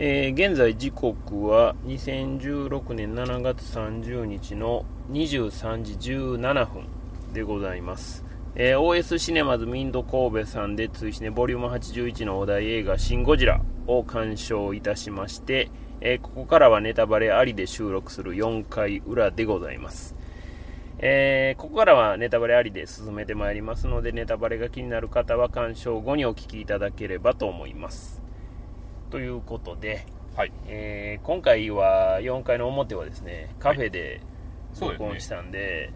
えー現在時刻は2016年7月30日の23時17分でございます。えー OS シネマズミンド神戸さんで追試ねボリューム81のお題映画シンゴジラを鑑賞いたしまして、えーここからはネタバレありで収録する4回裏でございます。えーここからはネタバレありで進めてまいりますので、ネタバレが気になる方は鑑賞後にお聞きいただければと思います。ということで、はい。えー今回は4回の表はですね、カフェで録音したんで、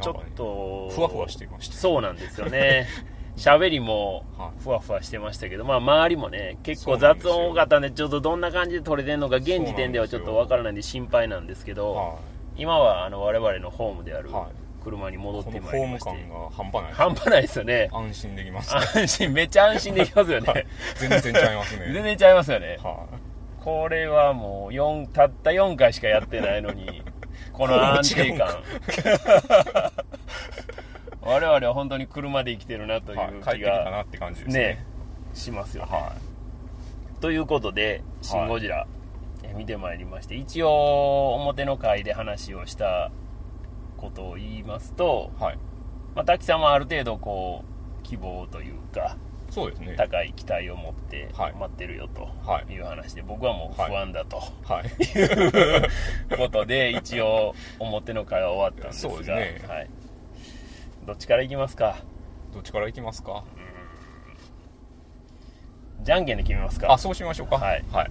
ちょっなんかねと、ふわふわしていました。そうなんですよね。喋りもはい。ふわふわしてましたけど、まあ周りもね、結構雑音多かったんで、ちょっとどんな感じで撮れてるのか、現時点ではちょっとわからないんで心配なんですけど、は今はあの我々のホームであるは車に戻い。ってまいりまして、ホーム感が半端ない。半端ないですよね。安心できます。安心、めっちゃ安心できますよね。全然ちゃいますね。全然ちゃいますよね。はこれはもう4、たった4回しかやってないのに、この安定感。我々は本当に車で生きてるなとい。う気がなって感じですねね。、しますよね。はということで、シン・ゴジラ、え見てまいりまして、一応、表の回で話をしたことを言いますと、い。はい。まあ、滝さんはある程度、こう、希望というか、そうですね。高い期待を持ってはい待ってるよとはいいう話で、僕はもう不安だと。はい。いうことで、一応、表の会は終わったんですが、そうですねはい。どっちからいきますか？どっちから行きますか？じゃんけんで決めますかあ、そうしましょうか。はいはい。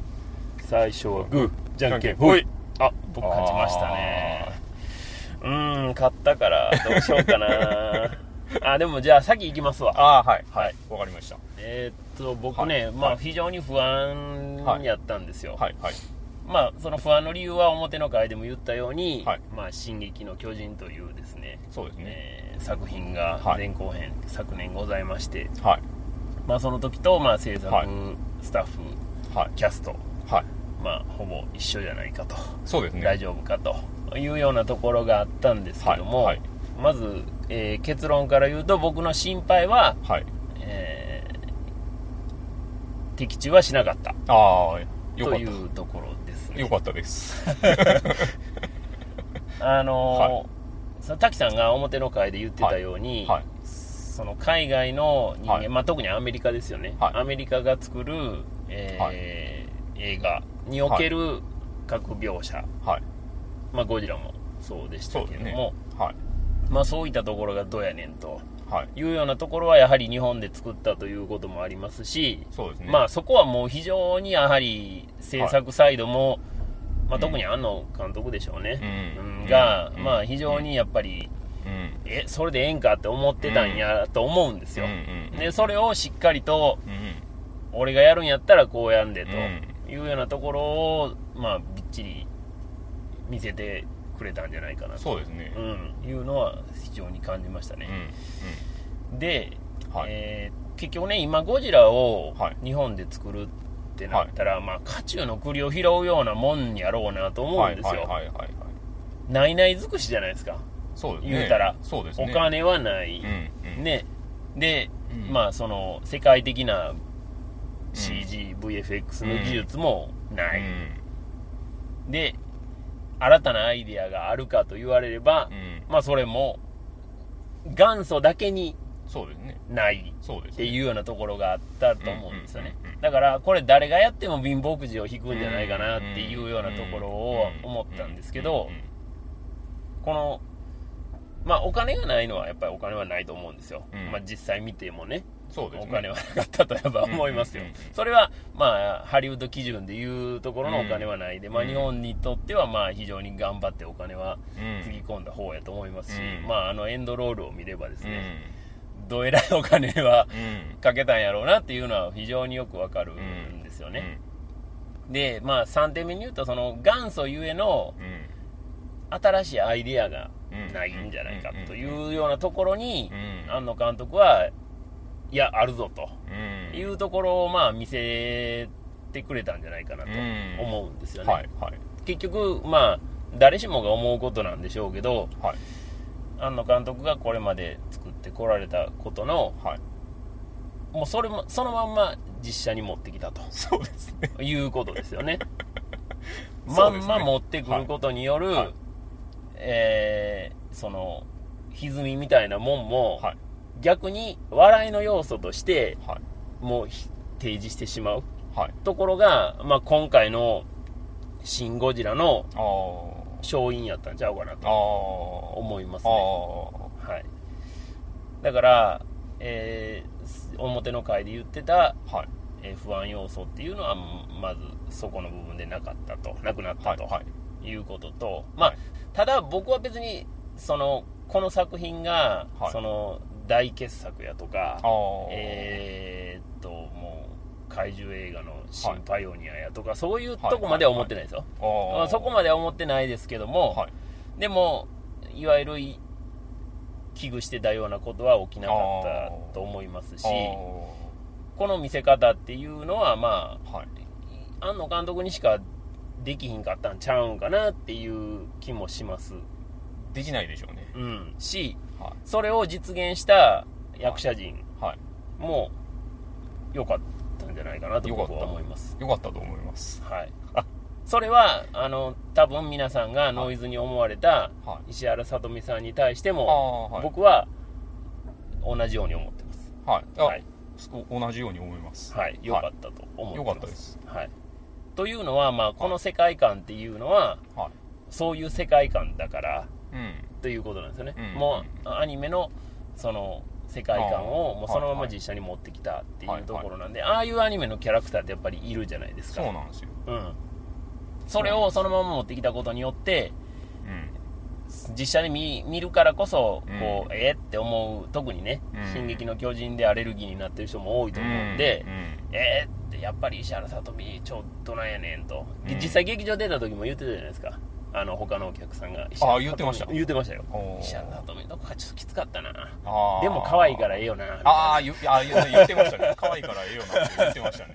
最初はグー、じゃんけん、じゃんけんほい。あ、僕勝ちましたね。うーん、勝ったから、どうしようかな。あ、でもじゃあ先行きますわ。あーはい。はい。わかりました。えーっと、僕ね、はいはいまあ非常に不安やったんですよ。はい。はい。まあその不安の理由は表の回でも言ったように、はいまあ進撃の巨人というですね、そうですね。えー作品がはい前後編、昨年ございまして、はい。まあその時と、まあ制作はいスタッフ、はい。キャスト、はい。まあほぼ一緒じゃないかと。そうですね。大丈夫かというようなところがあったんですけども、はいはいまず、えー結論から言うと僕の心配は、はい。えー的中はしなかったああ、よかっというところですた。ねよかったです。あのーはい滝さんが表の会で言ってたように、はい。その海外の人間、はいまあ、特にアメリカですよね、はいアメリカが作る、えーはい映画における核描写、はい。まあ、ゴジラもそうでしたけども、。はい。まあ、そういったところがどうやねんとはい。いうようなところはやはり日本で作ったということもありますし、そうですね。まあ、そこはもう非常にやはり制作サイドも、まあ、特に庵野監督でしょうね、うんうんが、うんまあ、非常にやっぱり、うん。えそれでええんかって思ってたんやと思うんですよ、でそれをしっかりとうん。俺がやるんやったらこうやんでとうんいうようなところを、まあ、びっちり見せてくれたんじゃないかなと、そうですね。うん、いうのは非常に感じましたね、うん。で、はい。えー結局ね今ゴジラをはい。日本で作るってなったら、まあ渦中の栗を拾うようなもんやろうなと思うんですよ、はいはいはいはいはい。ないない尽くしじゃないですか。そうですね。言うたら。おそうですね。金はない、うんうん。ね。で、うん。まあその世界的な CG、VFX の技術もない、で新たなアイデアがあるかと言われれば、うん。うん。まあそれも元祖だけに。ない。っていうようなところがあったと思うんですよねだからこれ誰がやっても貧乏くじを引くんじゃないかなっていうようなところを思ったんですけどこのまあお金がないのはやっぱりお金はないと思うんですよ、うんまあ実際見てもねそうですね。お金はなかったとやっぱ思いますよ。それはまあハリウッド基準でいうところのお金はないで、まあうん。日本にとってはまあ非常に頑張ってお金はうんつぎ込んだ方やと思いますし、うん。まああのエンドロールを見ればですうん。ね、どえらいお金はうん。かけたんやろうなっていうのは非常によくわかるんですよね、でまあ3点目に言うとその元祖ゆえの。新しいアイデアがないんじゃないかというようなところにうん。庵野監督はいやあるぞと。うん。いうところをまあ見せてくれたんじゃないかなとうん。思うんですよね、はいはい。結局まあ誰しもが思うことなんでしょうけどはい。庵野監督がこれまで作ってこられたことのはい。もうそれもそのまんま実写に持ってきたと。そうですね。いうことですよね。まんま持ってくることによる、はい。えーその歪みみたいなもんも、はい逆に笑いの要素としてはい。もうひ提示してしまう。はい。ところが、まあ、今回の「シン・ゴジラ」の勝因やったんちゃうかなあとー。思いますあね、ー。はい、だから、えー表の回で言ってた、はい。えー不安要素っていうのはまずそこの部分でなかったと。なくなったとはい。はい。いうことと、まあはい。ただ僕は別にそのこの作品が、はい。その大傑作やとかえーっともう怪獣映画の「シン・パイオニア」やとか、そういうとこまでは思ってないですよ、あーまあそこまでは思ってないですけども、はい。でもいわゆるい危惧してたようなことは起きなかったと思いますしこの見せ方っていうのはまはい。あ庵野監督にしかできひんかったんちゃうんかなっていう気もします、できないでしょうね。うん、しはそれを実現した役者陣いはい。も良かったんじゃないかなと僕は思います。よかったと思います。はい。それはあの多分皆さんがノイズに思われたはい。石原さとみさんに対してあも、ーはい。僕は同じように思ってます。はい。あはい、お同じように思います。はい、良かったと思ってよます、かったです。はい、というのは、まあ、この世界観っていうのははい。そういう世界観だからうんということなんですよね、うん。もうアニメのその世界観をもうそのまはいはいま実写に持ってきたっていはいうところなんで、ああいうアニメのキャラクターってやっぱりいるじゃないですか。そうなんですよ。うん、それをそのまま持ってきたことによってうん。実写で見見るからこそこう、うんえーって思う特にね「うん。進撃の巨人」でアレルギーになってる人も多いと思うんで、うん。えーってやっぱり石原さとみちょっとなんやねんと、実際劇場出た時も言ってたじゃないですかあの他のお客さんが石あ原さとみ言ってました。言ってましたよ。おー。石原さとみどこかちょっときつかったな。でも可愛いからええよなああ言あ言言ってましたね。可愛いからええよなって言ってましたね。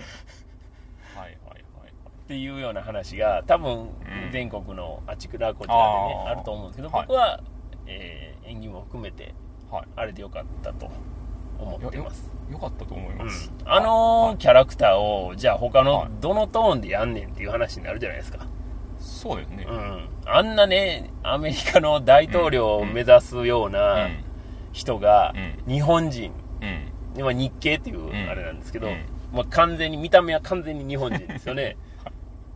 はいはいはいっていうような話が多分ん。全国のあちくらこちらでねあると思うんですけどはい。僕は、えー演技も含めてはい。あれでよかったと思ってます、よかったと思います、うん、あのーキャラクターをじゃあ他のはい。どのトーンでやんねんっていう話になるじゃないですか、そうですね。うん、あんなねアメリカの大統領を目指すよううなん。人がう日本人、うん。今日系っていううん。あれなんですけど、うん。まあ、完全に見た目は完全に日本人ですよね。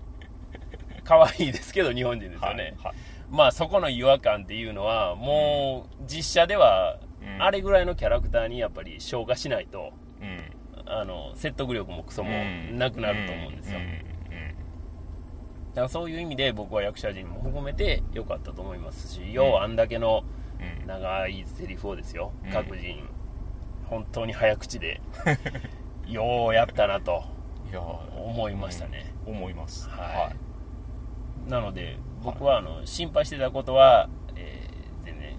可愛いですけど日本人ですよね、はいまあそこの違和感っていうのはもう実写ではうん。あれぐらいのキャラクターにやっぱり消化しないとうん。あの説得力もクソもうん。なくなると思うんですよ、うんだからそういう意味で僕は役者陣も含めて良かったと思いますし、ようあんだけのうん。長いセリフをですよ、うん。各人。本当に早口で。ようやったなと思いましたね、うん思います。はい。なので僕はあの心配してたことは、えー全然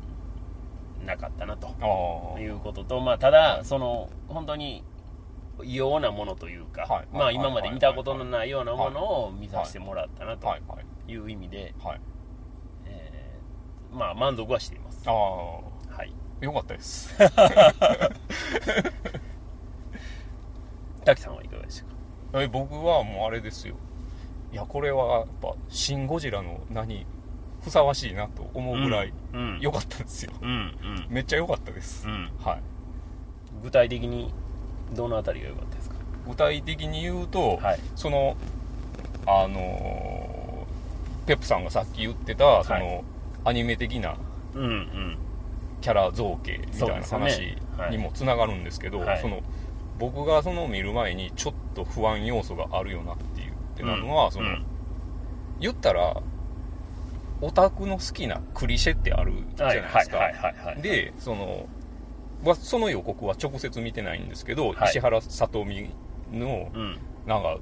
なかったなということと、まあ、ただその本当に異様なものというか、はいまあ、はい今まで見たことのないようなものを見させてもらったなとはいう意味で、はい。えーまあ満足はしています。ああはい。よかったです。滝さんはいかがでしたか？え僕はもうあれですよ。いやこれはやっぱ「シン・ゴジラ」の名にふさわしいなと思うぐらいうん。良かったんですよ、うんうん。めっちゃ良かったです、うん。はい。具体的にどのあたりが良かったですか？具体的に言うと、はい。そのあのーペップさんがさっき言ってたその、アニメ的なうんうん。キャラ造形みたいな話にもつながるんですけど、はい。その僕がその見る前にちょっと不安要素があるよなっていうってなるのは、そのうん言ったらオタクの好きなクリシェってあるじゃないですか、でそのわその予告は直接見てないんですけど、はい。石原さとみのうん。なんか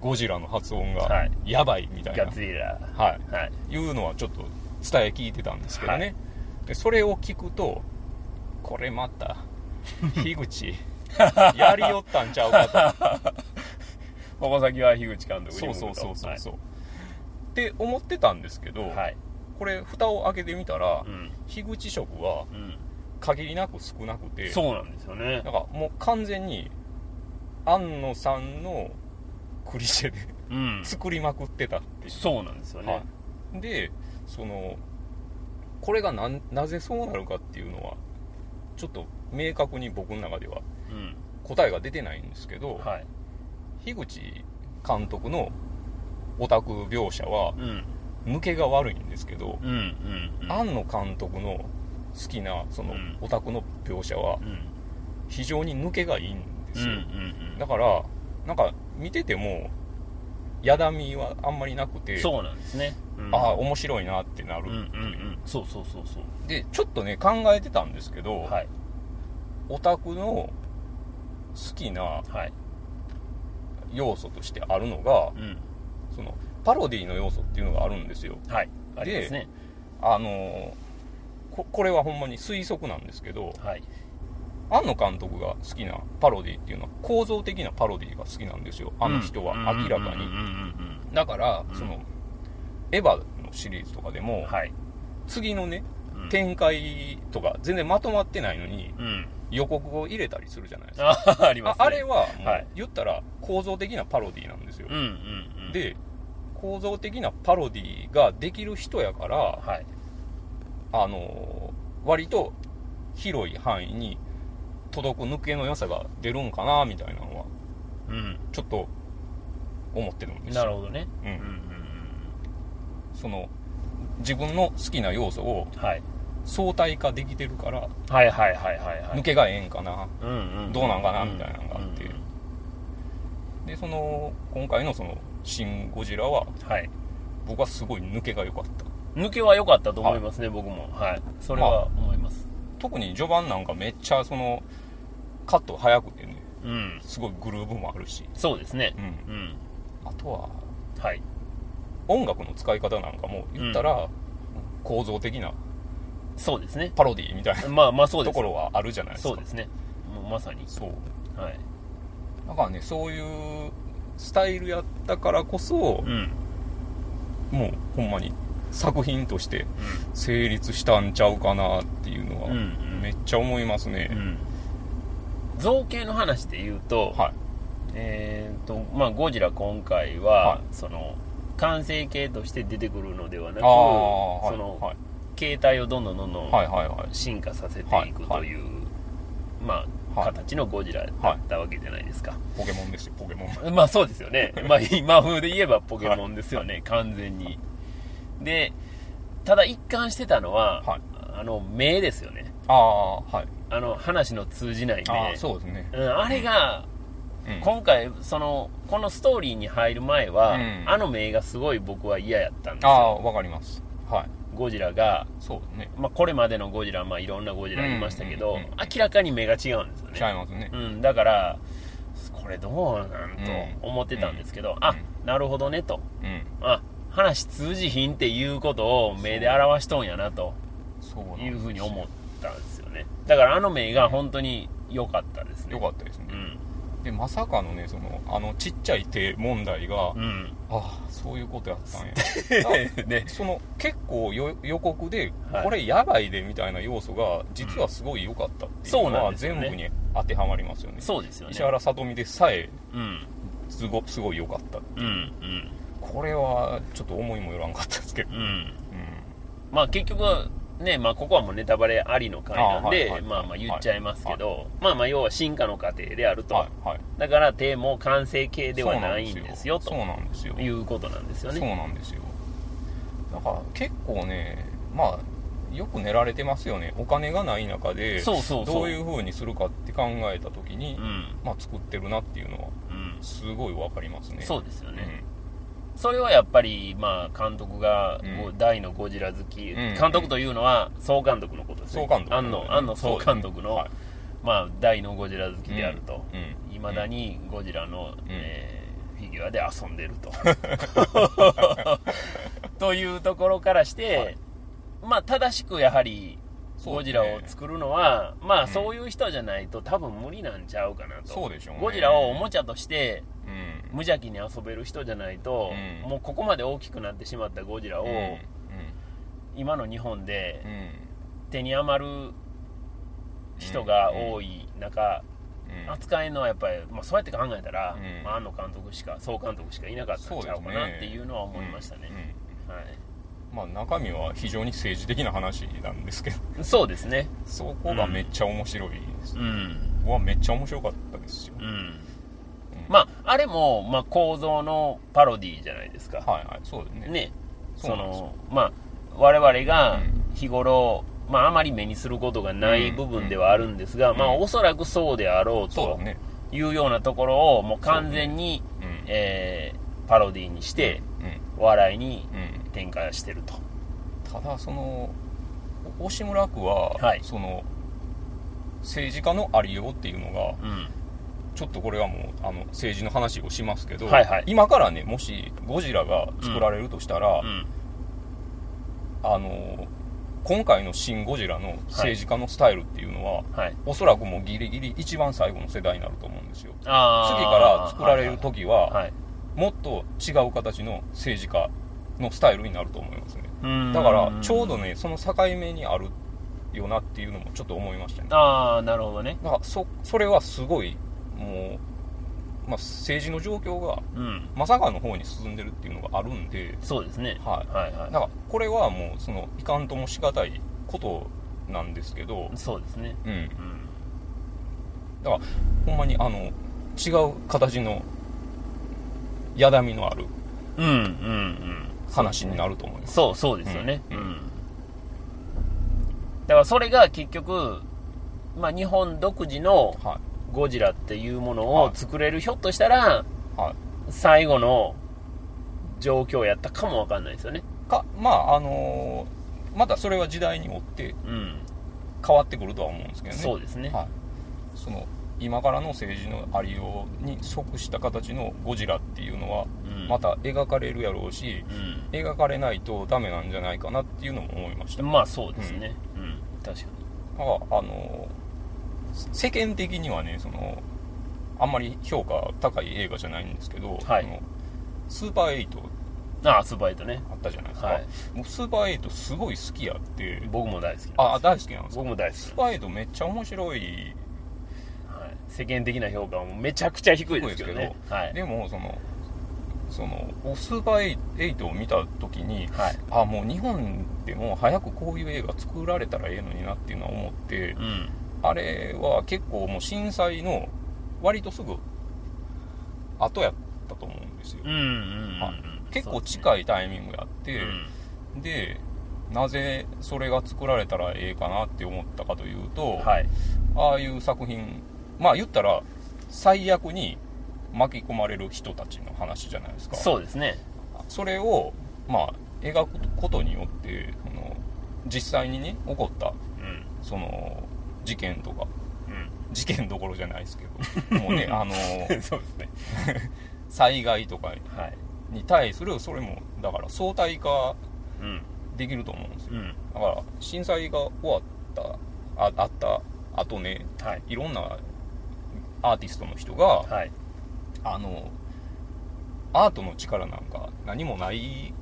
ゴジラの発音はがい。やばいみたいな、ガッツリラはい、はい。いうのはちょっと伝え聞いてたんですけどね、それを聞くとこれまた 樋口やりよったんちゃうかここ先は樋口監督とそうそうそうそうそう、って思ってたんですけど、はい、はいこれ蓋を開けてみたら、うん。樋口色はうん、限りなく少なくてそうなんですよね。かもう完全に庵野さんのクリシェでうん。作りまくってたっていう。そうなんですよね、はい、でそのこれがなんなぜそうなるかっていうのはちょっと明確に僕の中ではうん。答えが出てないんですけど、はい。樋口監督のオタク描写はうん。抜けが悪いんですけど、うんうんうん。庵野監督の好きなそのうん。オタクの描写はうん。非常に抜けがいいんですよ、だからなんか見ててもやだみはあんまりなくてそうなんですね、うん。ああ面白いなってなる、う。んうんうん。そうそうそうそう。でちょっとね考えてたんですけど、はい。オタクの好きなはい。要素としてあるのがうん。そのパロディの要素っていうのがあるんですよ。はい。ありますね。あのーここれはほんまに推測なんですけどはい。庵野監督が好きなパロディっていうのは構造的なパロディが好きなんですよ。あの人は明らかに。だからうん。そのエヴァのシリーズとかでうんもはい。次のねうん。展開とか全然まとまってないのにうん。予告を入れたりするじゃないですか。あ ありますね。ああれはもはい。う言ったら構造的なパロディなんですよ。で構造的なパロディができる人やからはいあの割と広い範囲に届く抜けの良さが出るんかなみたいなのはうん。ちょっと思ってるんですよ。なるほどね。うん。うんうんその自分の好きな要素を相対化できてるからはいはいはいはいはい。抜けがええんかなうんうんどうなんかなみたいなのがあって。うんうん。でその今回のその「シン・ゴジラ」ははい。僕はすごい抜けが良かった抜けは良かったと思いますね、僕も。はい。それは思います。特に序盤なんかめっちゃそのカット早くてねうん。すごいグルーヴもあるし、そうですね。うん、うん。あとははい。音楽の使い方なんかも言ったら、構造的なそうですね。パロディみたいなまあまあそうです。ところはあるじゃないですか。そうですね。もうまさに。そう。はい。だからねそういうスタイルやったからこそう、ん。もうほんまに作品として成立したんちゃうかなっていうのは、うんうん。めっちゃ思いますね。う、ん。造形の話で言うと、はい。えーとまあ、ゴジラ今回は、はい。その完成形として出てくるのではなくはい。その、はい。形態をどんどんどんどん進化させていくという、まあ、はい。形のゴジラだったわけじゃないですか、ポケモンですよポケモン。まあそうですよね。まあ今風で言えばポケモンですよね、完全に。で、ただ一貫してたのは、はい。あの、目ですよね。ああはい。あの、話の通じないあ目。あそうですね、うん、あれが、うん。今回、その、このストーリーに入る前は、うん。あの目がすごい僕は嫌やったんですああよ。わかります。はい。ゴジラが、そうですね。まあこれまでのゴジラ、まあいろんなゴジラいましたけど、うん。うんうん明らかに目が違うんですよね。ちゃいますね。うん、だから、これどうなんと思ってたんですけど、あ、なるほどねと。うん。あ、話通じひんっていうことを目で表しとんやなというふうに思ったんですよね。だからあの目が本当に良かったですね。よかったですね、うん。でまさかのねそのあのちっちゃい手問題が、うん。ああそういうことやったんや ね。その結構よ予告で、はいこれやばいでみたいな要素が実はすごい良かったっていうのそうなんはですよね全部に当てはまりますよねそうですよね。石原さとみでさえうん。すごすごい良かったうん。うん。これはちょっと思いもよらんかったですけど、うん。うんまあ結局、ね、まあここはもうネタバレありの回なんで、あはいはいまあまあ言っちゃいますけど、まあまあ要は進化の過程であると。はいはいだから手も完成形ではないんですよ、とそうなんですよいうことなんですよそうね。なんですよだから結構ねまあよく練られてますよねお金がない中でそうそうそう。どういう風にするかって考えた時に、うん。まあ作ってるなっていうのはうん。すごいわかりますねそうですよね。うんそれはやっぱり、まあ、監督がう大のゴジラ好き、ん。監督というのは総監督のことですね。総監督庵野、庵野総監督の、はい。まあ、大のゴジラ好きであると。うん。いまだにゴジラの、えーフィギュアで遊んでると。というところからして、はい。まあ、正しくやはり、ゴジラを作るのは、まあ、うんそういう人じゃないと多分無理なんちゃうかなと。そうでしょうね。ゴジラをおもちゃとして、うん無邪気に遊べる人じゃないと、うん。もうここまで大きくなってしまったゴジラを、うん。今の日本でうん。手に余る人が多い中、うん。扱えるのはやっぱり、まあ、そうやって考えたら、うん。まあ、庵野監督しか総監督しかいなかったんちゃうかなっていうのは思いましたね。うん。はい、まあ中身は非常に政治的な話なんですけど。そうですね。そこがめっちゃ面白いです、うん。うわめっちゃ面白かったですよ、うんまああれも、まあ、構造のパロディじゃないですか。はいはいそうですね。ね。そのまあ我々がうん。日頃、まあ、あまり目にすることがない部分ではあるんですが、まあ、うん。おそらくそうであろうというようなところをもう完全に、う。ん。えーパロディにして笑いにうん。うん転化してると。ただそのお押村区は、はい。その政治家のありようっていうのがうんちょっとこれはもうあの政治の話をしますけど、はいはい。今からねもしゴジラが作られるとしたら、うん。あの今回の「シン・ゴジラ」の政治家のスタイルっていうのは、はい。おそらくもうギリギリ一番最後の世代になると思うんですよ。次から作られる時は、はいもっと違う形の政治家のスタイルになると思いますね。うん。だからちょうどねその境目にあるよなっていうのもちょっと思いましたね。ああなるほどね。だからそそれはすごいもう、まあ、政治の状況がうん。まさかの方に進んでるっていうのがあるんでそうですね。はい。はいはだからこれはもうそのいかんともしがたいことなんですけどいそうですね。うん。うん。だからほんまにあの違う形のやだみのあるうんうんうん。話になると思います。そうそうですよね。ううん。ん、だからそれが結局まあ日本独自のはゴジラっていうものをはい。作れるひょっとしたらいはい。最後の状況やったかもわかんないですよね。かまああのーまたそれは時代によってうん。変わってくるとは思うんですけどね。そうですね。はい、その今からの政治のありように即した形のゴジラっていうのはうん。また描かれるやろうしう描かれないとダメなんじゃないかなっていうのも思いました。んまあそうですね。うん。確かだからあの世間的にはねそのあんまり評価高い映画じゃないんですけど、はい。そのスーパーエイトにああスーパーエイトね。あったじゃないですか、はい。もうスーパーエイトすごい好きやって。僕も大好きあ大好きなんですか？僕も大好きスーパーエイトめっちゃ面白い。はい、世間的な評価もめちゃくちゃ低いですけどね。はい。でもそのそのスーパーエイトを見た時にはい。あもう日本でも早くこういう映画作られたらええのになっていうのは思ってうんあれは結構もう震災の割とすぐ後やったと思うんですよ。うんうんうんはい。結構い近いタイミングやって、うん。でなぜそれが作られたらええかなって思ったかというと、はい。ああいう作品まあ言ったら最悪に巻き込まれる人たちの話じゃないですか。そうですね。それをまあ描くことによってその実際にね起こったうん。その事件とか。うん。事件どころじゃないですけど。もうねあのそうですね。災害とかはい。に対するそれもだから相対化うん。できると思うんですよ。うん。だから震災が終わったああった後ねはい。いろんなアーティストの人が、はい。あのアートの力なんか何もない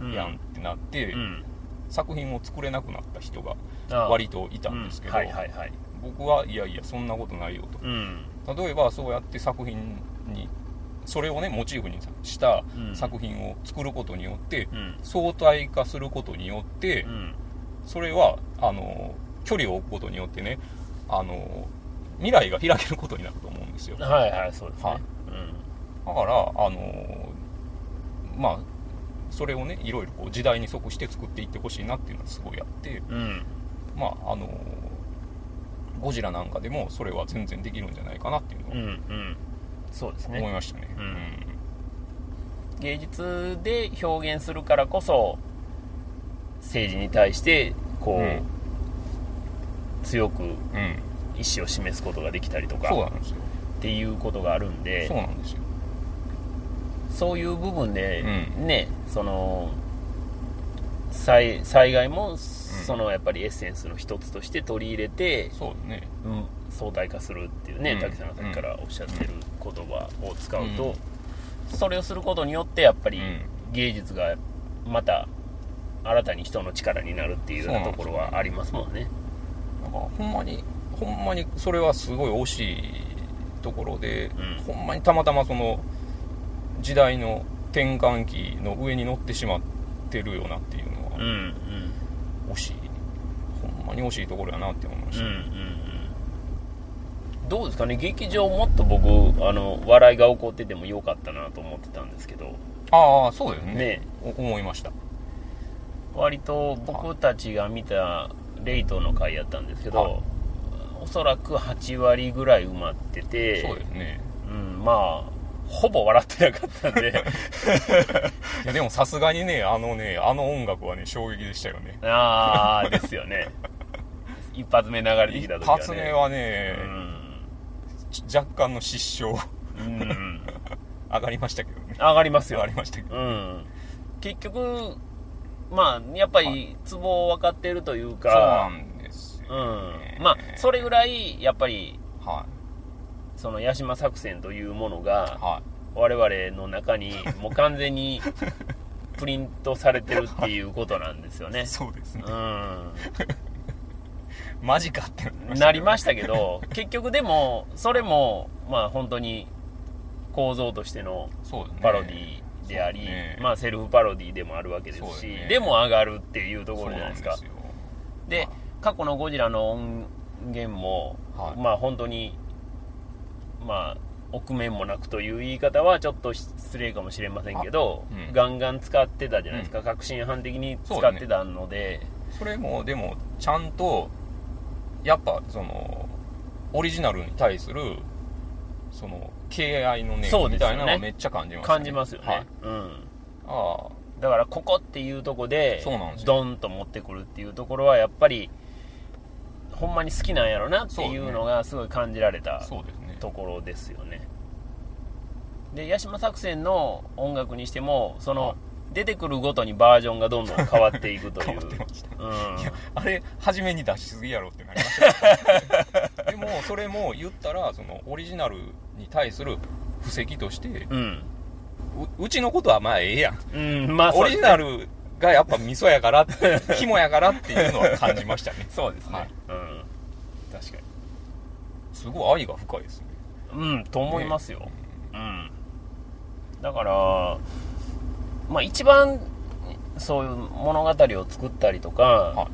やんってなって、うん。作品を作れなくなった人が割といたんですけど、僕はいやいやそんなことないようん。と例えばそうやって作品にそれをねモチーフにしたうん。作品を作ることによって、うん。相対化することによって、うん。それはあの距離を置くことによってねあの未来が開けることになると思うんですよ。だかはいはいそうですね。はい。らあのまあそれをねいろいろこう時代に即して作っていってほしいなっていうのはすごいあってうんうんまああのゴジラなんかでもそれは全然できるんじゃないかなっていうのうんをうん。そうです思いねましたね。うん。芸術で表現するからこそ政治に対してこう、うん。強く意思を示すことができたりとかっていうことがあるんでそうなんですよ。そういう部分でうね、その災災害もそのやっぱりエッセンスの一つとして取り入れて、そうね。うん相対化するっていうね、うん。滝さんがさっきからおっしゃってる言葉を使うと、それをすることによってやっぱりうん。芸術がまた新たに人の力になるっていうようなところはありますもんね。なんかほんまにほんまにそれはすごい惜しいところで、うん。ほんまにたまたまその時代の転換期の上に乗ってしまってるよなっていうのは、うんうん惜しい。ほんまに惜しいところやなって思いました、うんうんうん。どうですかね？劇場もっと僕あの笑いが起こっててもよかったなと思ってたんですけど。ああそうですね。ね。お思いました。割と僕たちが見たレイトの回やったんですけど、はい。おそらく8割ぐらい埋まっててそうですね。うん、まあほぼ笑ってなかったんで。いやでもさすがにねあのねあの音楽はね衝撃でしたよね。ああですよね。一発目流れてきた時一はね。発目はね、ち若干の失笑。うん、うん、上がりましたけどね。上がりますよ。上がりましたけど。うん。結局まあやっぱりツボ分かってるというそうなかんですうよ、ね。ん。まあそれぐらいやっぱりはその八島作戦というものいがは我々の中にもう完全にプリントされてるっていうことなんですよね。い そうですね。うん。マジかってなりまししたけど結局でもそれもまあ本当に構造としてのパロディであり、ね。まあセルフパロディでもあるわけですしね。でも上がるっていうところじゃないですか。ではい過去のゴジラの音源も、はい。まあ本当にまあ臆面もなくという言い方はちょっと失礼かもしれませんけど、うん。ガンガン使ってたじゃないですか、革新犯的に使ってたので、それもでもちゃんとやっぱそのオリジナルに対するその敬愛の念みたいなのはめっちゃ感じました、感じますよね、はい、うん。あだからここっていうとこでドンと持ってくるっていうところはやっぱりほんまに好きなんやろなっていうのがすごい感じられあた。そうです。ねところですよね。で八島作戦の音楽にしてもその、はい。出てくるごとにバージョンがどんどん変わっていくとい変うわってました。うん。いやあれ初めに出しすぎやろってなりました。でもそれも言ったらそのオリジナルに対する布石としてうん、ううちのことはまあええやん。うん、まあオリジナルルがやっぱ味噌やから肝やからっていうのは感じましたね。そうですね、はい。うん。確かに。すごい愛が深いですねうんと思いますよ、うん。だからまあ一番そういう物語を作ったりとか、はい。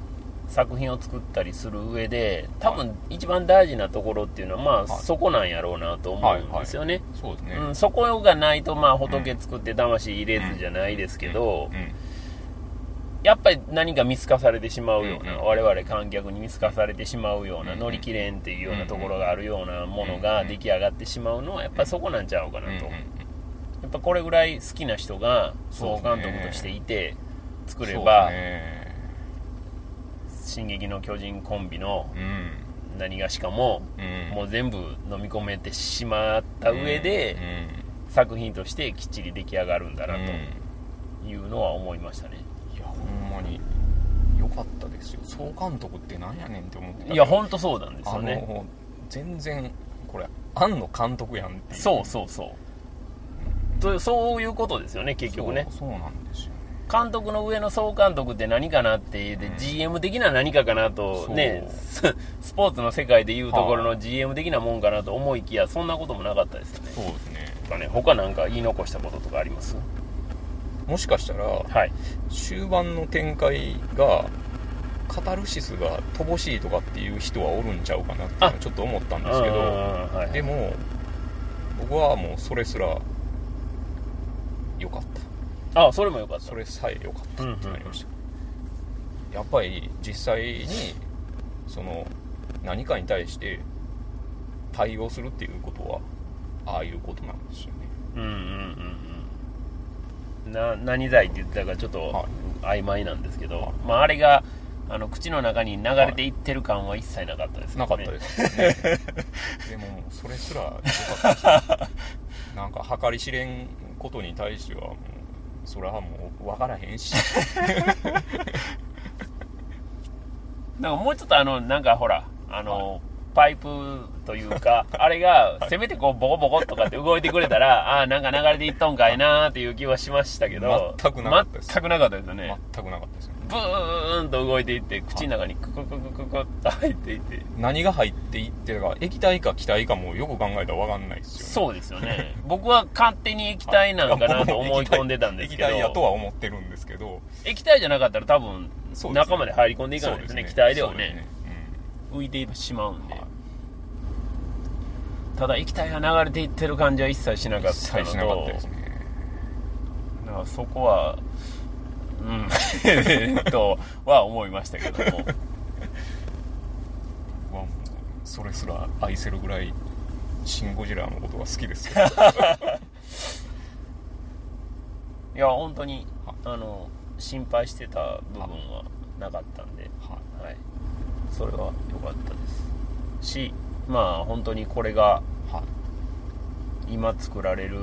作品を作ったりする上で多分一番大事なところっていうのはまあ、はい。そこなんやろうなと思うんですよね、そうですね、うん、そこがないとまあ仏作って魂入れずじゃないですけど、うんやっぱり何か見透かされてしまうような、うんうん。我々観客に見透かされてしまうような、乗り切れんっていうようなところがあるようなものが出来上がってしまうのはやっぱりそこなんちゃうかなと、やっぱこれぐらい好きな人が総監督としていて作ればそうですね「進撃の巨人」コンビのうん。何がしかも、うん。もう全部飲み込めてしまった上で、作品としてきっちり出来上がるんだなというのは思いましたね、かったですよ。総監督ってなんやねんって思っていや本当そうなんですあよね。の全然これ庵野監督やんってそうそうそう。とそういうことですよね結局ね。そうなんですよね。監督の上の総監督って何かなってで、うん。GM 的な何かかなとねス スポーツの世界でいうところの GM 的なもんかなと思いきやそんなこともなかったですよね。そうですね。とかね他なんか言い残したこととかあります？もしかしたらはい。終盤の展開がカタルシスが乏しいとかっていう人はおるんちゃうかなっていうのはちょっと思ったんですけどうんうんうんはい。でも僕はもうそれすら良かった。あそれもよかった。それさえ良かったうんうんってなりました、やっぱり実際にその何かに対して対応するっていうことはああいうことなんですよね。うんうんうんうん。な何罪って言ってたかちょっとはい。曖昧なんですけど、はい。まあ、あれがあの口の中に流れていってる感は一切なかったですよね。なかったですね。でもそれすら良かったですなんか計り知れんことに対してはもうそれはもう分からへんし。なんかもうちょっとあのなんかほらあの、パイプというかあれがせめてこうボコボコとかって動いてくれたらああーなんか流れていっとんかいなーっていう気はしましたけど全くなかったです。全くなかったですよね。全くなかったですよブーンと動いていって口の中にククククククッと入っていって何が入っていってるか液体か気体かもよく考えたら分かんないですよ、ね、そうですよね僕は勝手に液体なんかなと思い込んでたんですけど液体やとは思ってるんですけど液体じゃなかったら多分中まで入り込んでいかないですね気体ではそうね浮いてしまうんで、はいただ液体が流れていってる感じは一切しなかったのと一切しなかったですねだからそこはうん。とは思いましたけども僕はそれすら愛せるぐらいシン・ゴジラのことが好きですよいや本当にあの心配してた部分はなかったん。で、ははい、それは良かったですしまあ本当にこれがはい今作られる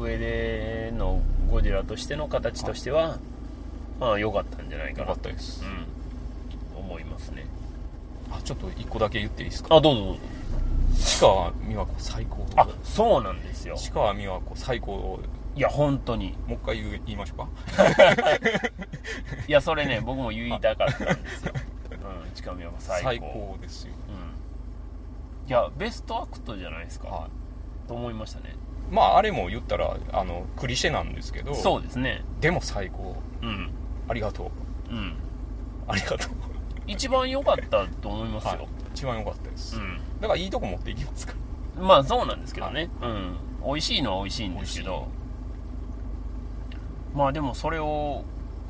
上でのゴジラとしての形としては、まあ良かったんじゃないかよなかったです、うん、思いますね。あちょっと一個だけ言っていいですか？あどうぞどうぞ。市川美和子最高。あそうなんですよ。市川美和子最高。いや本当に。もう一回言う言いましょうか？いやそれね僕も言いたかったんですよ、うん、近見は最高。最高ですよ。うん、いやベストアクトじゃないですか、はと思いましたね。いまああれも言ったらあのクリシェなんですけど。そうですね。でも最高。うんありがとう。うん。ありがとう。一番良かったと思いますよ、はい。一番良かったです、うん。だからいいとこ持っていきますか。まあそうなんですけどね、うん。美味しいのは美味しいんですけど。まあでもそれを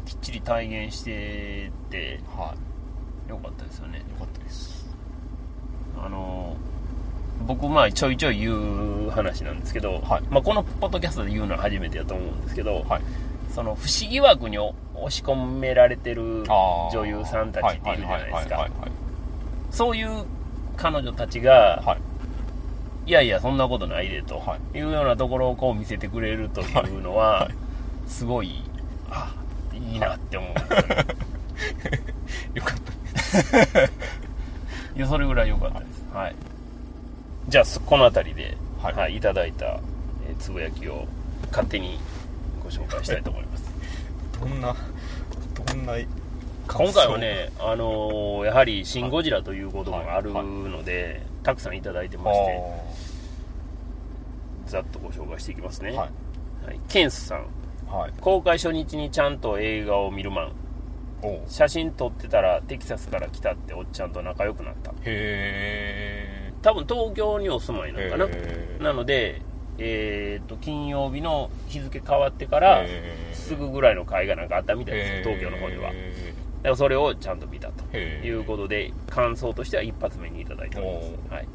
きっちり体現しててらはい。よかったですよね。良かったです。あの僕まあちょいちょい言う話なんですけど、はい。まあ、このポッドキャストで言うのは初めてだと思うんですけど、はいその不思議枠に押し込められてる女優さんたちっているじゃないですか。そういう彼女たちが、はい。いやいやそんなことないでと、、はい。うようなところをこう見せてくれるというのは、はい。すごいあいいなって思う。ね よかった。いやそれぐらい良かったです。はい。じゃあそこの辺りで、ははいいい、ただいた、えーつぶやきを勝手にご紹介したいと思いますどんなどんな今回はね、あのーやはり「シン・ゴジラ」ということもあるので、たくさんいただいてあましてざっとご紹介していきますね、ーははい。い、ケンスさん。はい。公開初日にちゃんと映画を見るマン写真撮ってたらテキサスから来たっておっちゃんと仲良くなった。へ多分東京にお住まいなのかな。なのでえー、と金曜日の日付変わってからすすぐぐらいの会がなんかあったみたいですよ東京の方では。だからそれをちゃんと見たということで感想としては一発目にいただいております。お、はい。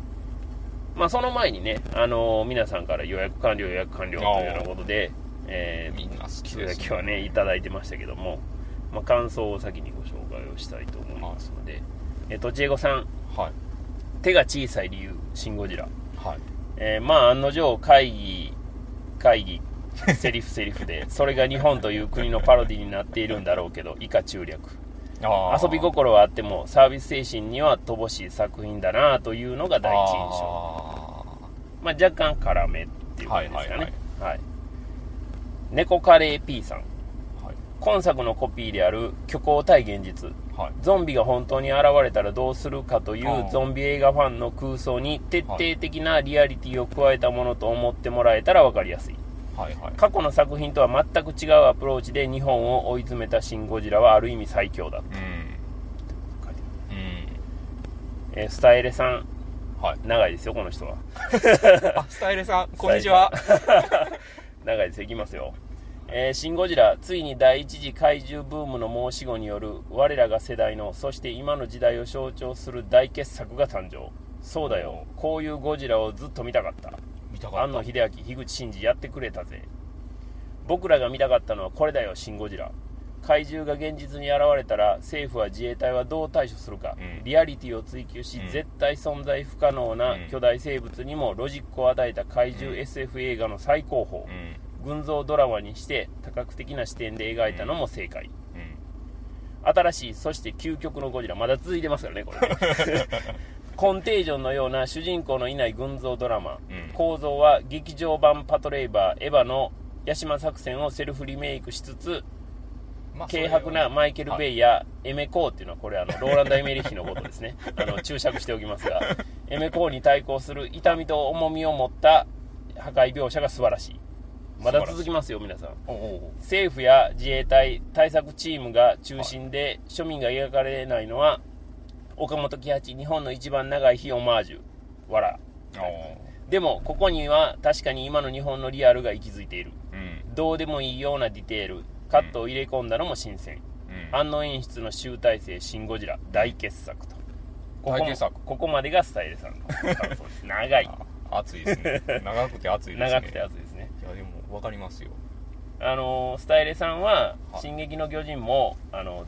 まあ、その前にね、あのー皆さんから予約完了予約完了というようなことで、えーみんな好きですやきはねいただいてましたけども、まあ、感想を先にご紹介をしたいと思いますので、えーとちえごさん。はい。手が小さい理由シン・ゴジラ。はいえーまあ案の定会議会議セリフセリフで それが日本という国のパロディになっているんだろうけど以下中略。遊び心はあってもサービス精神には乏しい作品だなというのが第一印象。まあ若干辛めっていう感じですかね。はい。はい。猫カレー P さん。はい。今作のコピーである虚構対現実はい。ゾンビが本当に現れたらどうするかというゾンビ映画ファンの空想に徹底的なリアリティを加えたものと思ってもらえたら分かりやすい。はいはい。過去の作品とは全く違うアプローチで日本を追い詰めたシン・ゴジラはある意味最強だ、うん。うん。えースタイレさん。はい。長いですよこの人は。あスタイルさんこんにちは。長いですいきますよえーシン・ゴジラついに第一次怪獣ブームの申し子による我らが世代のそして今の時代を象徴する大傑作が誕生。そうだよ。こういうゴジラをずっと見たかった。見たかった。庵野秀明樋口真嗣やってくれたぜ。僕らが見たかったのはこれだよシン・ゴジラ。怪獣が現実に現れたら政府は自衛隊はどう対処するか、うん。リアリティを追求し、うん。絶対存在不可能なうん。巨大生物にもロジックを与えた怪獣うん。SF 映画の最高峰、うん群像ドラマにして多角的な視点で描いたのも正解、うん。新しいそして究極のゴジラ。まだ続いてますからねこれ。ね コンテージョンのような主人公のいない群像ドラマ、うん。構造は劇場版パトレイバーエヴァのヤシマ作戦をセルフリメイクしつつまあ軽薄なマイケル・ベイやエメコーっていうのはこれあのローランド・エメリッヒのことですね。あの注釈しておきますがエメコーに対抗する痛みと重みを持った破壊描写が素晴らしいまだ続きますよ皆さん。政府や自衛隊対策チームが中心で庶民が描かれないのは岡本喜八日本の一番長い日オマージュ。わら。おでもここには確かに今の日本のリアルが息づいている。ううん。どうでもいいようなディテールカットを入れ込んだのも新鮮、うん。安野演出の集大成「シン・ゴジラ」大傑作と。ここ大傑作。ここまでがスタイルさんの長い。あ熱いですね。長くて熱いですね。長くて熱い分かりますよ。あのスタイレさんは「はい。進撃の巨人も」あの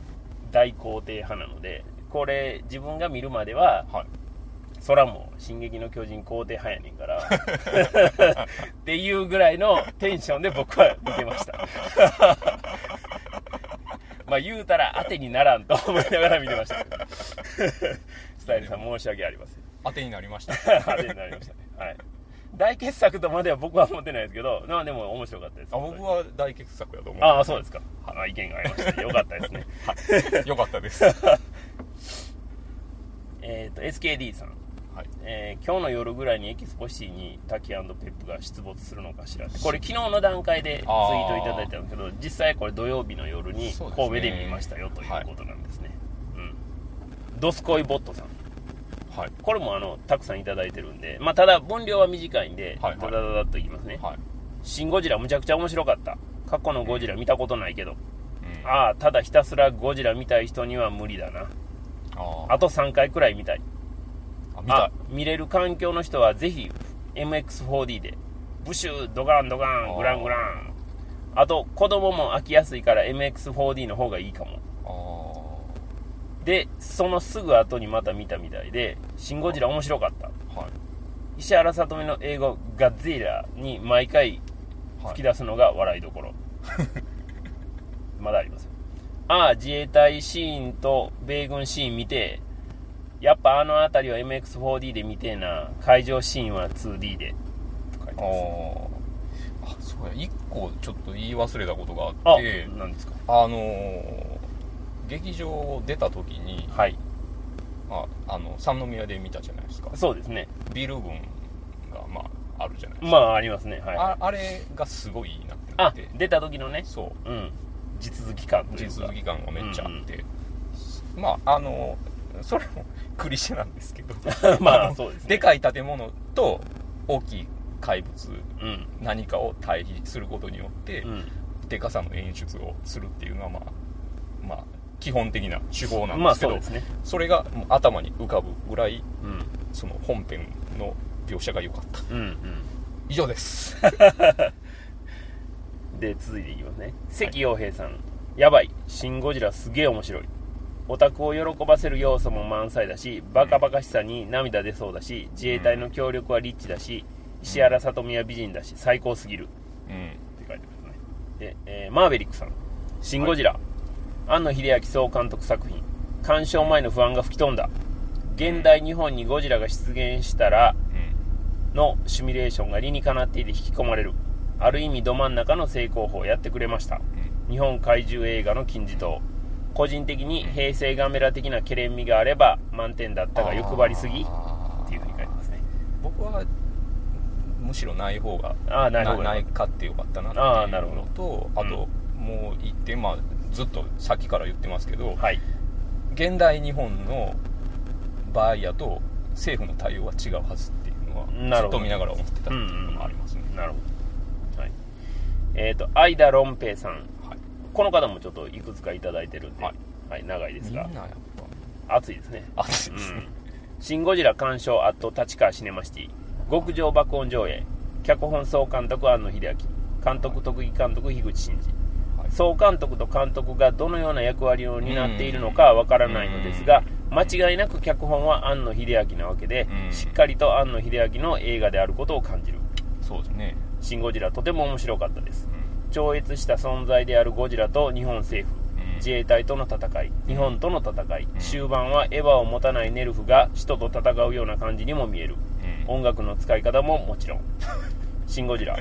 大肯定派なのでこれ自分が見るまでははい。そらもう「進撃の巨人」肯定派やねんから っていうぐらいのテンションで僕は見てました。まあ言うたら当てにならんと思いながら見てました。け どスタイルさん申し訳ありません。当てになりました。当てになりましたね。はい大傑作とまでは僕は思ってないですけどまあでも面白かったです。あ僕は大傑作やと思う。ああそうですか。あ意見が合いましたよかったですね。よかったです。えっと SKD さん。はい。えー今日の夜ぐらいにエキスポシティに滝ペップが出没するのかしらって。これ昨日の段階でツイートいただいたんですけど実際これ土曜日の夜に神戸で見ましたよということなんですね。うん。ドスコイボットさんはい。これもあのたくさんいただいてるんでまあただ分量は短いんではいはい。ダダダダッと言いますね。はい「シン・ゴジラ」むちゃくちゃ面白かった。過去のゴジラ見たことないけど、うん。ああただひたすらゴジラ見たい人には無理だな。ああと3回くらい見たい。あ見れる環境の人はぜひ MX4D でブシュードガンドガングラングラン。あと子供も飽きやすいから MX4D の方がいいかも。あでそのすぐ後にまた見たみたいで「シン・ゴジラ」面白かった。あはい。石原さとみの英語「ガッゼラ」に毎回はい。吹き出すのが笑いどころ、まだありますああ自衛隊シーンと米軍シーン見てやっぱあの辺りは MX4D で見てえな。会場シーンは 2D でとあますああそうや。一個ちょっと言い忘れたことがああって何ですか？あのー劇場出た時にはい。ああの三宮で見たじゃないですか。そうですね。ビル群がまああるじゃないですまか、あありますね。はい。ああれがすごいいいなってあなって。出た時のね。そう。うん。地続き感地続き感がめっちゃあって、まああのそれも クリシェなんですけど。まあのそうですね。でかい建物と大きい怪物うん。何かを対比することによって、うん。でかさの演出をするっていうのはまあまあ基本的な手法なんまですけど、あそね。それが頭に浮かぶぐらいうん。その本編の描写が良かった。うんうん。以上です。で続いていきますね。関陽平さん、やばい「シン・ゴジラ」すげえ面白い。オタクを喜ばせる要素も満載だしバカバカしさに涙出そうだし自衛隊の協力はリッチだし石原さとみは美人だし最高すぎる。うん。って書いてますね。で、えーマーベリックさん「シン・ゴジラ」庵野秀明総監督作品。鑑賞前の不安が吹き飛んだ。現代日本にゴジラが出現したらうんのシミュレーションが理にかなっていて引き込まれる。ある意味ど真ん中の成功法をやってくれました。日本怪獣映画の金字塔。個人的に平成ガメラ的なケレン味があれば満点だったが欲張りすぎっていうふうに書いてますね。僕はむしろない方がああなるほどないかってよかったなってあーなるほど。いうのとあと、もう一点まあずっとさっきから言ってますけど、はい。現代日本の場合やと政府の対応は違うはずっていうのはずっと見ながら思ってたっていうのもありますね、なるほど。はい。えっ、と相田ロンペイさん。はい。この方もちょっといくつかいただいてるんで、ははいい長いですが。みんなやっ熱いですね。ぱ熱いですね。うん、シン・ゴジラ鑑賞アット立川シネマシティ。極上爆音上映。脚本総監督庵野秀明。監督特技監督樋口真嗣。はい総監督と監督がどのような役割を担っているのかはわからないのですが間違いなく脚本は庵野秀明なわけでうん。しっかりと庵野秀明の映画であることを感じる。そうですね、「シン・ゴジラ」とても面白かったです。うん。超越した存在であるゴジラと日本政府うん。自衛隊との戦い日本との戦い終盤はエヴァを持たないネルフが使徒と戦うような感じにも見える。うん。音楽の使い方ももちろん「シン・ゴジラ」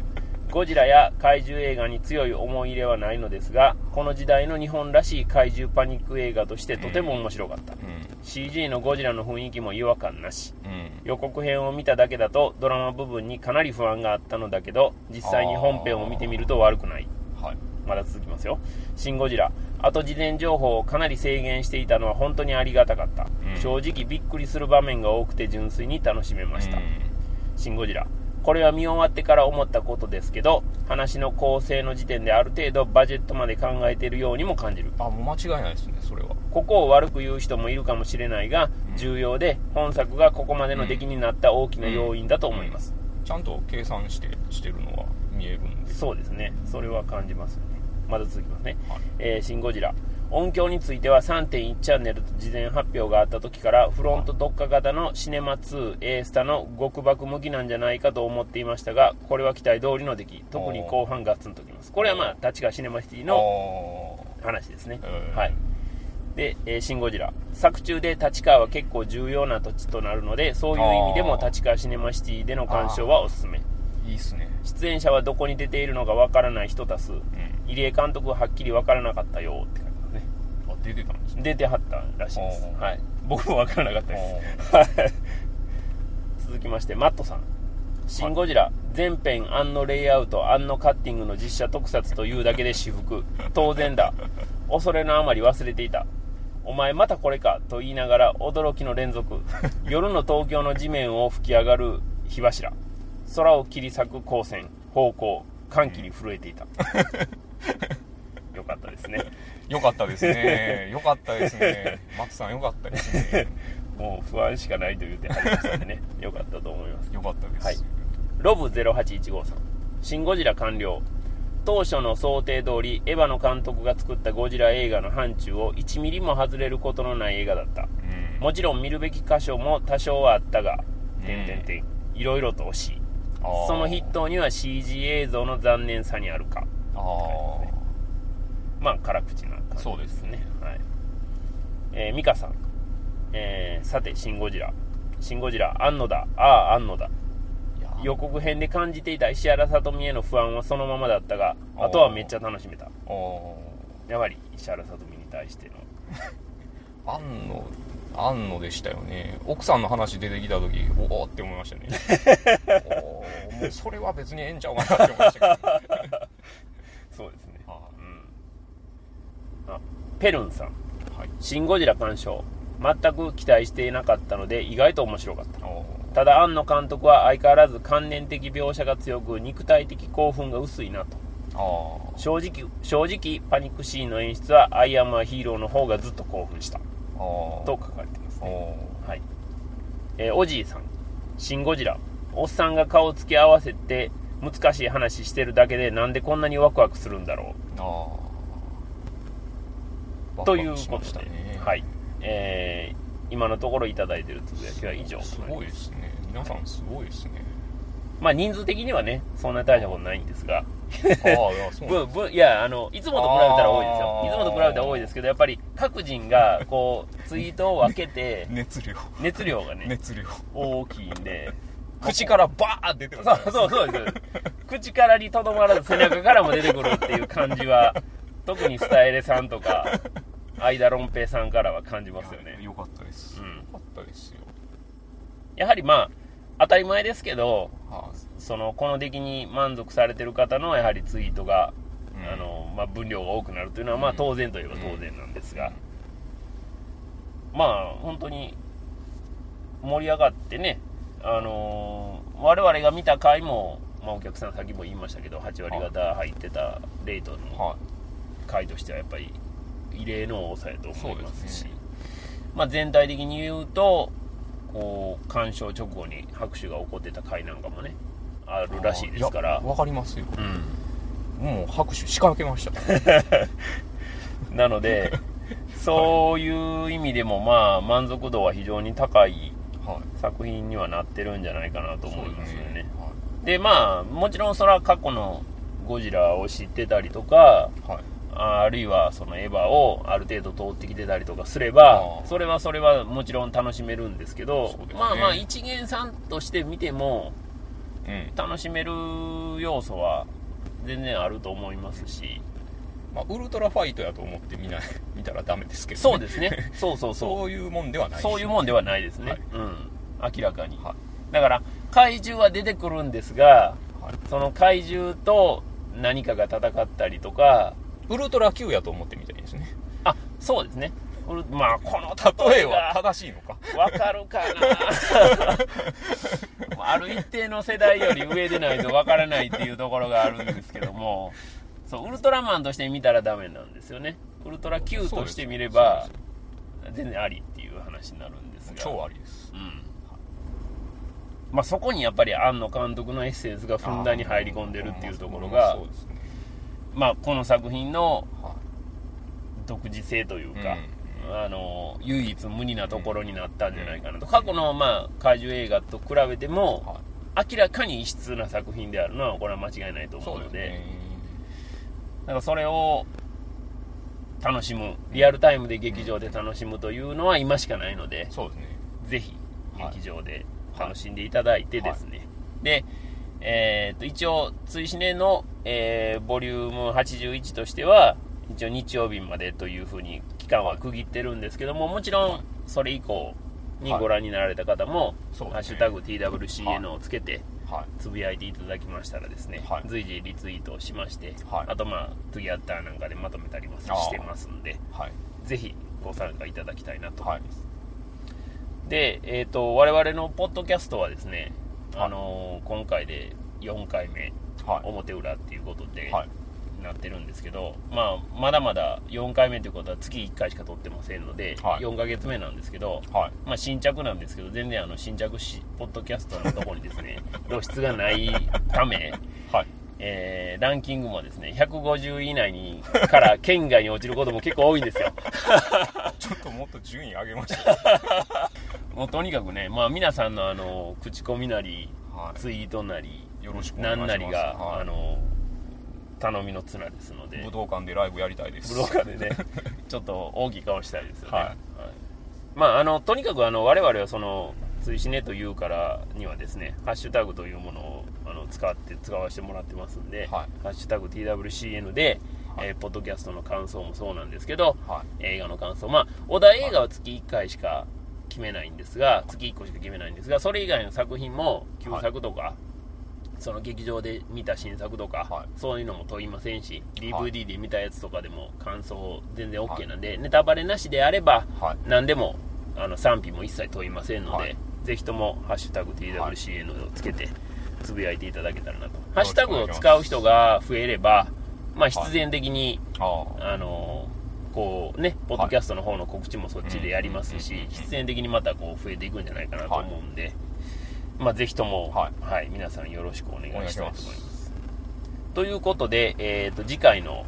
ゴジラや怪獣映画に強い思い入れはないのですがこの時代の日本らしい怪獣パニック映画としてとても面白かった、うん。CG のゴジラの雰囲気も違和感なし。うん。予告編を見ただけだとドラマ部分にかなり不安があったのだけど実際に本編を見てみると悪くない。はい。まだ続きますよ「シン・ゴジラ」あと事前情報をかなり制限していたのは本当にありがたかった、うん。正直びっくりする場面が多くて純粋に楽しめました、うん。シン・ゴジラこれは見終わってから思ったことですけど話の構成の時点である程度バジェットまで考えているようにも感じる。あもう間違いないですねそれは。ここを悪く言う人もいるかもしれないが、うん。重要で本作がここまでの出来になった大きな要因だと思います、ちゃん。と計算してしてるのは見えるんでそうですねそれは感じますよねまだ続きますねはいえーシン・ゴジラ音響については3.1チャンネルと事前発表があった時からフロント特化型のシネマ 2A スタの極爆向きなんじゃないかと思っていましたがこれは期待通りの出来特に後半ガツンときます。これはまあ立川シネマシティのあ話ですね。えーはい。で、えーシン・ゴジラ。作中で立川は結構重要な土地となるのでそういう意味でも立川シネマシティでの鑑賞はおすすめ。ーいいっすね。出演者はどこに出ているのかわからない人多数。うん。入江監督ははっきりわからなかったよって出てたんですね。出てはったらしいです。はい。僕もわからなかったです。はい。続きましてマットさん「シン・ゴジラ」全編案のレイアウト案のカッティングの実写特撮というだけで私服当然だ。恐れのあまり忘れていた。お前またこれかと言いながら驚きの連続。夜の東京の地面を吹き上がる火柱。空を切り裂く光線方向歓喜に震えていた。よかったですねよかったですね。よかったですね。松さんよかったですね。もう不安しかないと言ってはりましたんでね。よかったと思います。よかったです、はい。ロブ08153シン・ゴジラ完了。当初の想定通りエヴァの監督が作ったゴジラ映画の範疇を1ミリも外れることのない映画だった。うん。もちろん見るべき箇所も多少はあったがうん点々点いろいろと惜しい。その筆頭には CG 映像の残念さにあるか。ああまあ辛口な感じそうですね。はい。えー、ミカさん、えーさてシン・ゴジラ。シン・ゴジラ安野だ。ああ安野だ。いや予告編で感じていた石原さとみへの不安はそのままだったがあとはめっちゃ楽しめた。やはり石原さとみに対しての。あんのあんのでしたよね。奥さんの話出てきた時おおって思いましたね。もうそれは別にええんちゃうかなって思いましたけどそうですねあうんあペルンさん。ーはい「シン・ゴジラ」鑑賞。全く期待していなかったので意外と面白かった。おただ庵野監督は相変わらず観念的描写が強く肉体的興奮が薄いなと。正直正直パニックシーンの演出は「アイアム・ア・ヒーロー」の方がずっと興奮した。と書かれてますおねー。はい。えーおじいさん、シン・ゴジラ。おっさんが顔つき合わせて難しい話してるだけでなんでこんなにワクワクするんだろあう。ーということで、ね。はい。えー今のところいただいてるつぶやきは以上す。ごいですね。皆さんすごいですね。まあ人数的にはね、そんな大したことないんですが、いや あの、いつもと比べたら多いですよ。いつもと比べたら多いですけど、やっぱり各人が、こう、ツイートを分けて、熱量。熱量がね、熱量。大きいんで、口からバーッ出てますそうそうそうです。口からにとどまらず背中からも出てくるっていう感じは、特にスタイレさんとか、相田論平さんからは感じますよね。よかったです、うん。よかったですよ。やはりまあ、当たり前ですけど、はその、この出来に満足されてる方のやはりツイートが、うん。あの、まあ分量が多くなるというのは、まあうん。当然といえば当然なんですが、まあ本当に盛り上がってね、あのー我々が見た回も、まあ、お客さんさっきも言いましたけど8割方入ってたレイトのは回としてはやっぱり異例の多さやと思いますし。ね。まあ、全体的に言うとこう鑑賞直後に拍手が起こってた回なんかもねあるらしいですから。やわかりますよ。うん。もう拍手仕掛けました。なので そういう意味でもまあ満足度は非常に高いはい。作品にはなってるんじゃないかなと思いますよね。はでまあもちろんそれは過去のゴジラを知ってたりとかい、はいああるいはそのエヴァをある程度通ってきてたりとかすればそれはそれはもちろん楽しめるんですけどね。まあまあ一元さんとして見てもうん。楽しめる要素は全然あると思いますし。まあ、ウルトラファイトやと思って見ない 見たらダメですけど、そうですね。そうそうそう。そういうもんではないそういうもんではないですね、はい。うん。明らかに、はい。だから怪獣は出てくるんですがはい。その怪獣と何かが戦ったりとかウルトラ Q やと思ってみたいですね。あそうですね。まあこの例えはが正しいのか。わかるかな。ある一定の世代より上でないとわからないっていうところがあるんですけども。そうウルトラマンとして見たらダメなんですよね。ウルトラ Q として見れば全然ありっていう話になるんですが。超ありです。うん。まあ、そこにやっぱり庵野監督のエッセンスがふんだんに入り込んでるっていうところがそうですねまあ、この作品のは独自性というか、うあの唯一無二なところになったんじゃないかなと、過去の、まあ、怪獣映画と比べていもは明らかに異質な作品であるのはこれは間違いないとい思うのでなんかそれを楽しむリアルタイムで劇場で楽しむというのは今しかないので、そうですね。ぜひはい。劇場で楽しんでいただいてですね、で、えーと一応追試年の、えーボリューム81としては一応日曜日までというふうに期間は区切ってるんですけどももちろんそれ以降にご覧になられた方も「そうですね。ハッシュタグ #TWCN」をつけてはい。つぶやいていただきましたらですね、はい。随時リツイートをしまして、はい。あとまあトゥギャッターなんかでまとめたりもあー。してますんではい。ぜひご参加いただきたいなとはい。で、えっ、と、我々のポッドキャストはですね、はいあのー今回で4回目、はい。表裏っていうことで、はい。なってるんですけど、まあ、まだまだ4回目ということは月1回しか撮ってませんので、はい。4ヶ月目なんですけど、はい。まあ、新着なんですけど、全然あの新着し、ポッドキャストのところにですね、露出がないため、はい。えーランキングもですね、150位以内にから県外に落ちることも結構多いんですよ。ちょっともっと順位上げました もうとにかくね、まあ皆さんのあの、口コミなり、はい。ツイートなり、よろしくお願いします。なんなりが、はい。あの、頼みの綱ですので、武道館でライブやりたいです。武道館でね、ちょっと大きい顔したいですよね。はい。はい。まあ、あの、とにかくあの、我々はその、追試ねというからにはですね、ハッシュタグというものをあの使って、使わせてもらってますんで、はい。ハッシュタグ TWCN で、はい。えーポッドキャストの感想もそうなんですけど、はい。映画の感想、まあ、お題映画は月1回しか決めないんですが、月1個しか決めないんですが、それ以外の作品も、旧作とか、その劇場で見た新作とか、はい。そういうのも問いませんし、はい。DVD で見たやつとかでも感想全然 OK なんで、ネタバレなしであれば、はい。何でもあの賛否も一切問いませんので、はい。ぜひとも「ハッシュタグ #TWCN」をつけてつぶやいていただけたらなと、ハッシュタグを使う人が増えれば、まあ、必然的に、あのこうね、ポッドキャストの方の告知もそっちでやりますし、必然的にまたこう増えていくんじゃないかなと思うんで、まあ、ぜひとも、ははいい皆さんよろしくお願いしたいと思います。ということで、えー、と次回の、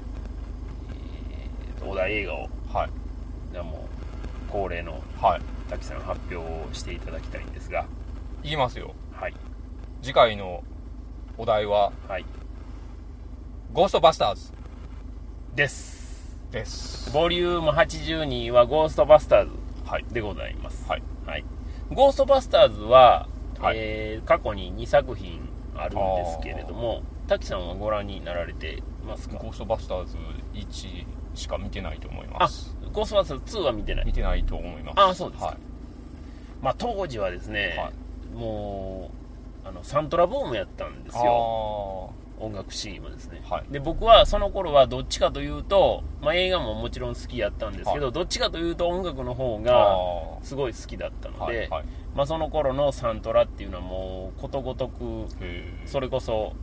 えーとお題映画をはい。じゃあもう恒例のはい。滝さん発表をしていただきたいんですが、言いますよ。はい、次回のお題ははい、「ゴーストバスターズです。」です。ボリューム82はゴーストバスターズはい。でございます。はい。はい、ゴーストバスターズは、はい。えー過去に2作品あるんですけれども、滝さんはご覧になられてますか？ゴーストバスターズ1しか見てないと思います。ゴーストバスターズ2は見てない。見てないと思います。あそうですか。はい。まあ、当時はですね、はもうあのサントラブームやったんですよ。音楽シーンもですね、はい。で僕はその頃はどっちかというと、まあ、映画ももちろん好きやったんですけど、はどっちかというと音楽の方あがー。すごい好きだったので、はいはい。まあ、その頃のサントラっていうのはもうことごとくそれこそ、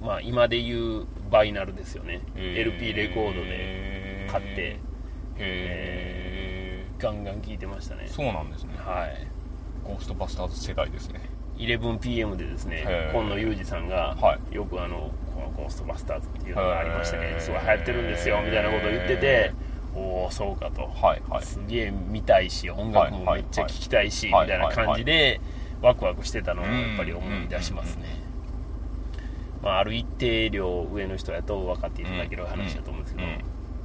まあ、今で言うバイナルですよね、LP レコードで買ってへガンガン聴いてましたね。ーそうなんですね。はい。ゴーストバスターズ世代ですね。11PM でですね今野裕二さんが、はよくあのこのゴーストバスターズっていうのがありましたけどすごい流行ってるんですよみたいなことを言ってておおそうかと、はいはい。すげえ見たいし音楽もめっちゃ聴きたいし、はいみたいな感じでワクワクしてたのをやっぱり思い出しますね、まあ、ある一定量上の人やと分かっていただける話だと思うんですけど、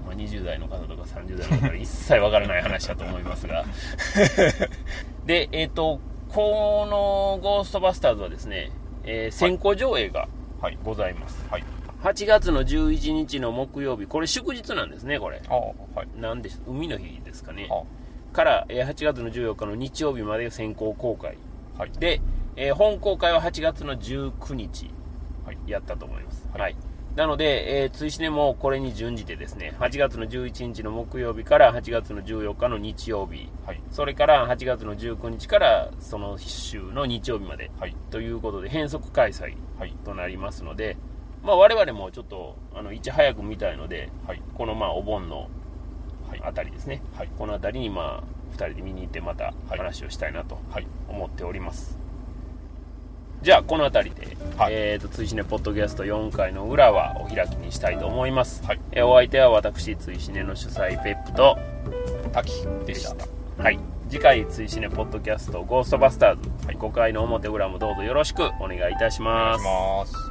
まあ、20代の方とか30代の方は一切分からない話だと思いますが。でえっ、とこの「ゴーストバスターズ」はですね、えー先行上映がはいございます。はい。8月の11日の木曜日。これ祝日なんですねこれ。あはい。なんで海の日ですかね。あからえー8月の14日の日曜日まで先行公開。はい。で、えー本公開は8月の19日はい。やったと思います。はい。はい。なので、えー、追試ねもこれに準じてですね、8月の11日の木曜日から8月の14日の日曜日、はい。それから8月の19日からその週の日曜日まではい。ということで、変則開催はい。となりますので、まあ我々もちょっと、あの、いち早く見たいので、はい。このまあお盆のはい。あたりですね、はい。このあたりにまあ2人で見に行ってまた話をしたいなとはい。思っております。じゃあ、この辺りで、はい。えーと、追試ねポッドキャスト4回の裏はお開きにしたいと思います。はい。えーお相手は私、追試ねの主催ペップと、滝でした。はい。次回、追試ねポッドキャストゴーストバスターズ、5回の表裏もどうぞよろしくお願いいたし。ます